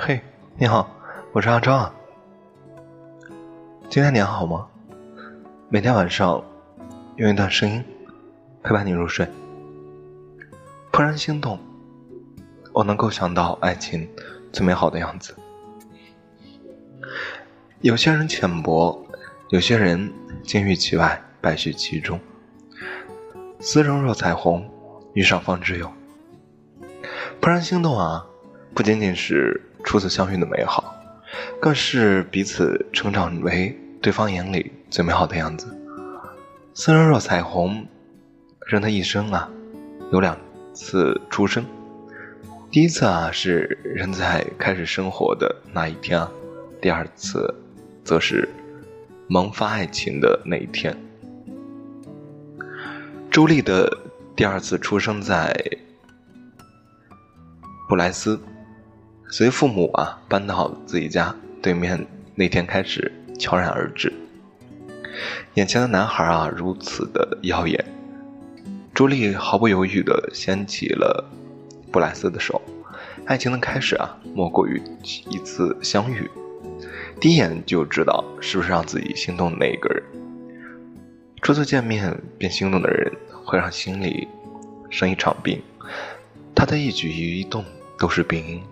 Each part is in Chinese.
嘿，你好，我是阿昭啊。今天你还好吗？每天晚上用一段声音陪伴你入睡。怦然心动，我能够想到爱情最美好的样子。有些人浅薄，有些人金玉其外，败絮其中。丝绒若彩虹，遇上方知有。怦然心动啊，不仅仅是初次相遇的美好，更是彼此成长为对方眼里最美好的样子。丝绒若彩虹，人的一生啊，有两次出生。第一次啊，是人在开始生活的那一天啊；第二次，则是萌发爱情的那一天。朱莉的第二次出生在。布莱斯随父母啊搬到自己家对面那天开始悄然而至。眼前的男孩啊如此的耀眼，朱莉毫不犹豫地牵起了布莱斯的手。爱情的开始啊莫过于一次相遇，第一眼就知道是不是让自己心动的那一个人。初次见面便心动的人会让心里生一场病，他的一举一动。都是病因，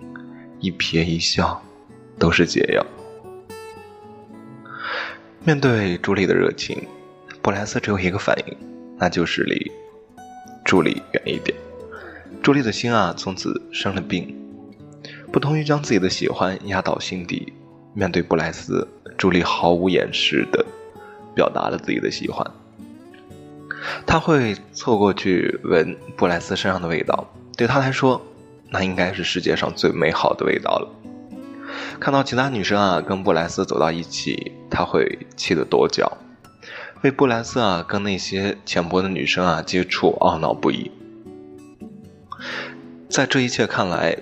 一瞥一笑，都是解药。面对朱莉的热情，布莱斯只有一个反应，那就是离朱莉远一点。朱莉的心啊，从此生了病。不同于将自己的喜欢压倒心底，面对布莱斯，朱莉毫无掩饰的表达了自己的喜欢。他会凑过去闻布莱斯身上的味道，对他来说。那应该是世界上最美好的味道了。看到其他女生啊跟布莱斯走到一起，他会气得跺脚，为布莱斯啊跟那些浅薄的女生啊接触懊恼不已。在这一切看来，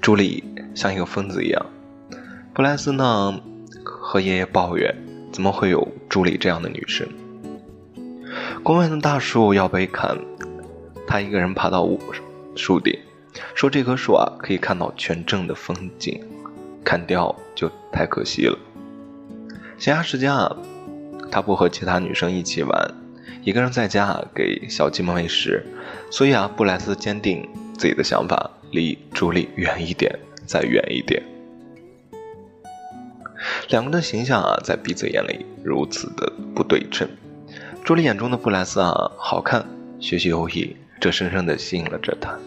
朱莉像一个疯子一样。布莱斯呢和爷爷抱怨，怎么会有朱莉这样的女生？公园的大树要被砍，他一个人爬到屋。树顶，说这棵树啊可以看到全镇的风景，砍掉就太可惜了。闲暇时间啊，他不和其他女生一起玩，一个人在家给小鸡们喂食。所以啊，布莱斯坚定自己的想法，离朱莉远一点，再远一点。两个人的形象啊，在彼此眼里如此的不对称。朱莉眼中的布莱斯啊，好看，学习优异。这深深地吸引了着他，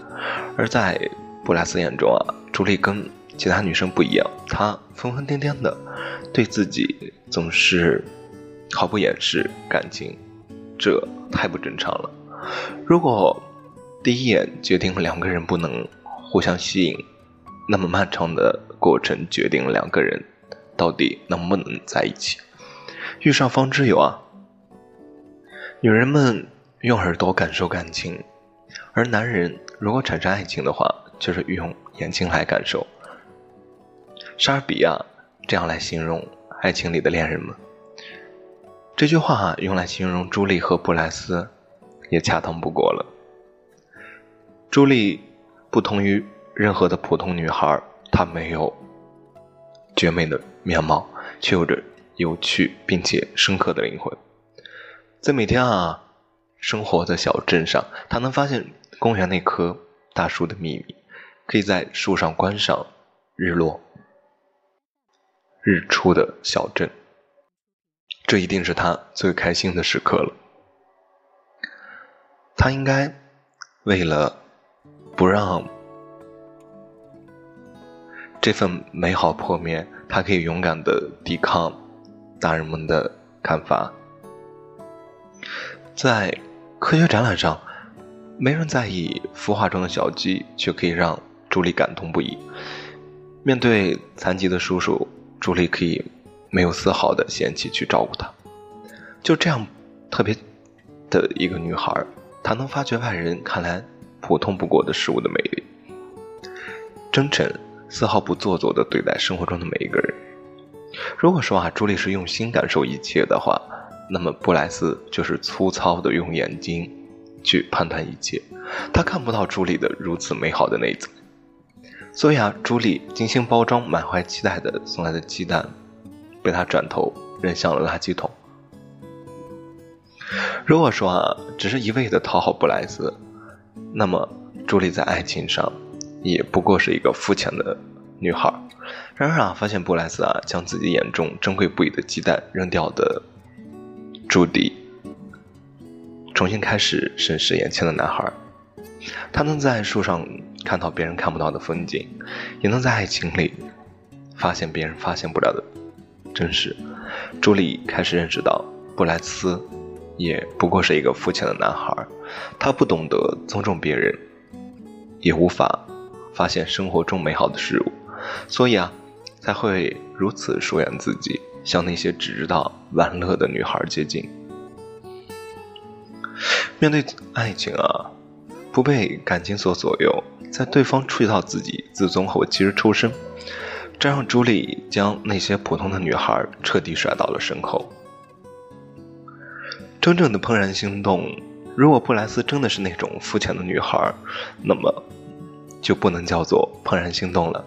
而在布莱斯眼中啊，朱莉跟其他女生不一样，她疯疯癫癫的，对自己总是毫不掩饰感情，这太不正常了。如果第一眼决定两个人不能互相吸引，那么漫长的过程决定了两个人到底能不能在一起。遇上方知有啊，女人们用耳朵感受感情。而男人如果产生爱情的话，就是用眼睛来感受。莎士比亚这样来形容爱情里的恋人们。这句话用来形容朱莉和布莱斯，也恰当不过了。朱莉不同于任何的普通女孩，她没有绝美的面貌，却有着有趣并且深刻的灵魂。在每天啊。生活的小镇上，他能发现公园那棵大树的秘密，可以在树上观赏日落、日出的小镇。这一定是他最开心的时刻了。他应该为了不让这份美好破灭，他可以勇敢的抵抗大人们的看法，在。科学展览上，没人在意孵化中的小鸡，却可以让朱莉感动不已。面对残疾的叔叔，朱莉可以没有丝毫的嫌弃去照顾他。就这样特别的一个女孩，她能发掘外人看来普通不过的事物的美丽，真诚，丝毫不做作的对待生活中的每一个人。如果说啊，朱莉是用心感受一切的话。那么布莱斯就是粗糙的用眼睛去判断一切，他看不到朱莉的如此美好的内在。所以啊，朱莉精心包装、满怀期待的送来的鸡蛋，被他转头扔向了垃圾桶。如果说啊，只是一味的讨好布莱斯，那么朱莉在爱情上也不过是一个肤浅的女孩。然而啊，发现布莱斯啊将自己眼中珍贵不已的鸡蛋扔掉的朱迪，重新开始审视眼前的男孩。他能在树上看到别人看不到的风景，也能在爱情里发现别人发现不了的真实。朱莉开始认识到布莱斯。也不过是一个肤浅的男孩，他不懂得尊重别人，也无法发现生活中美好的事物，所以啊，才会如此疏远自己，向那些只知道玩乐的女孩接近。面对爱情啊，不被感情所左右，在对方触及到自己自尊后及时抽身，这让朱莉将那些普通的女孩彻底甩到了身后。真正的怦然心动，如果布莱斯真的是那种肤浅的女孩，那么就不能叫做怦然心动了。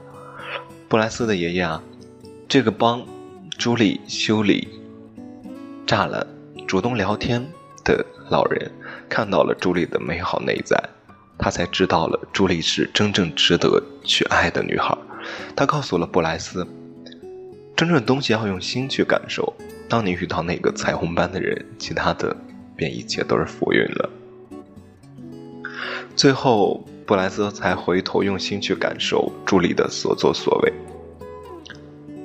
布莱斯的爷爷啊，这个帮朱莉修理栅栏、主动聊天的老人，看到了朱莉的美好内在，他才知道了朱莉是真正值得去爱的女孩。他告诉了布莱斯，真正的东西要用心去感受。当你遇到那个彩虹般的人，其他的便一切都是浮云了。最后，布莱斯才回头用心去感受朱莉的所作所为。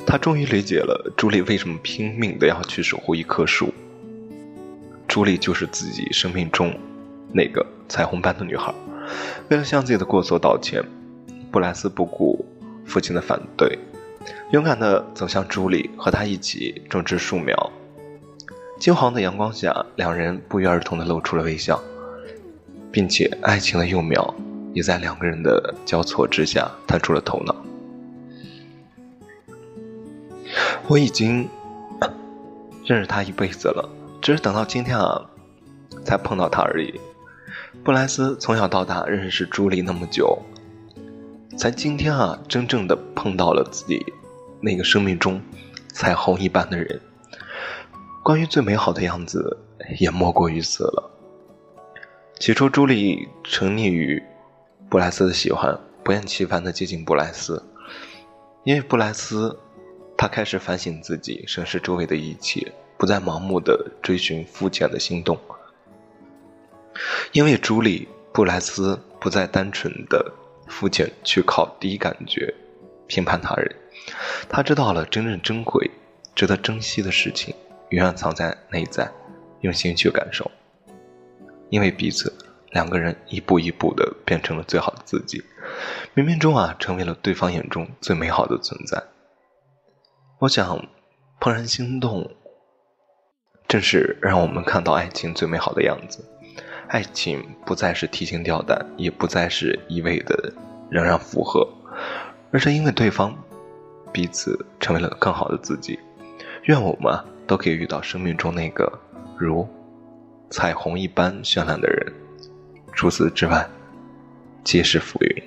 他终于理解了朱莉为什么拼命的要去守护一棵树。朱莉就是自己生命中那个彩虹般的女孩。为了向自己的过错道歉，布莱斯不顾父亲的反对。勇敢地走向朱莉，和她一起种植树苗。金黄的阳光下，两人不约而同地露出了微笑，并且爱情的幼苗也在两个人的交错之下探出了头脑。我已经 认识他一辈子了，只是等到今天啊，才碰到他而已。布莱斯从小到大认识朱莉那么久。才今天啊，真正的碰到了自己那个生命中彩虹一般的人。关于最美好的样子，也莫过于此了。起初，朱莉沉溺于布莱斯的喜欢，不厌其烦的接近布莱斯。因为布莱斯，他开始反省自己，审视周围的一切，不再盲目的追寻肤浅的心动。因为朱莉，布莱斯不再单纯的。肤浅去靠第一感觉评判他人，他知道了真正珍贵、值得珍惜的事情，永远藏在内在，用心去感受。因为彼此，两个人一步一步的变成了最好的自己，冥冥中啊，成为了对方眼中最美好的存在。我想，怦然心动，正是让我们看到爱情最美好的样子。爱情不再是提心吊胆，也不再是一味的仍然附和，而是因为对方彼此成为了更好的自己。愿我们都可以遇到生命中那个如彩虹一般绚烂的人，除此之外，皆是浮云。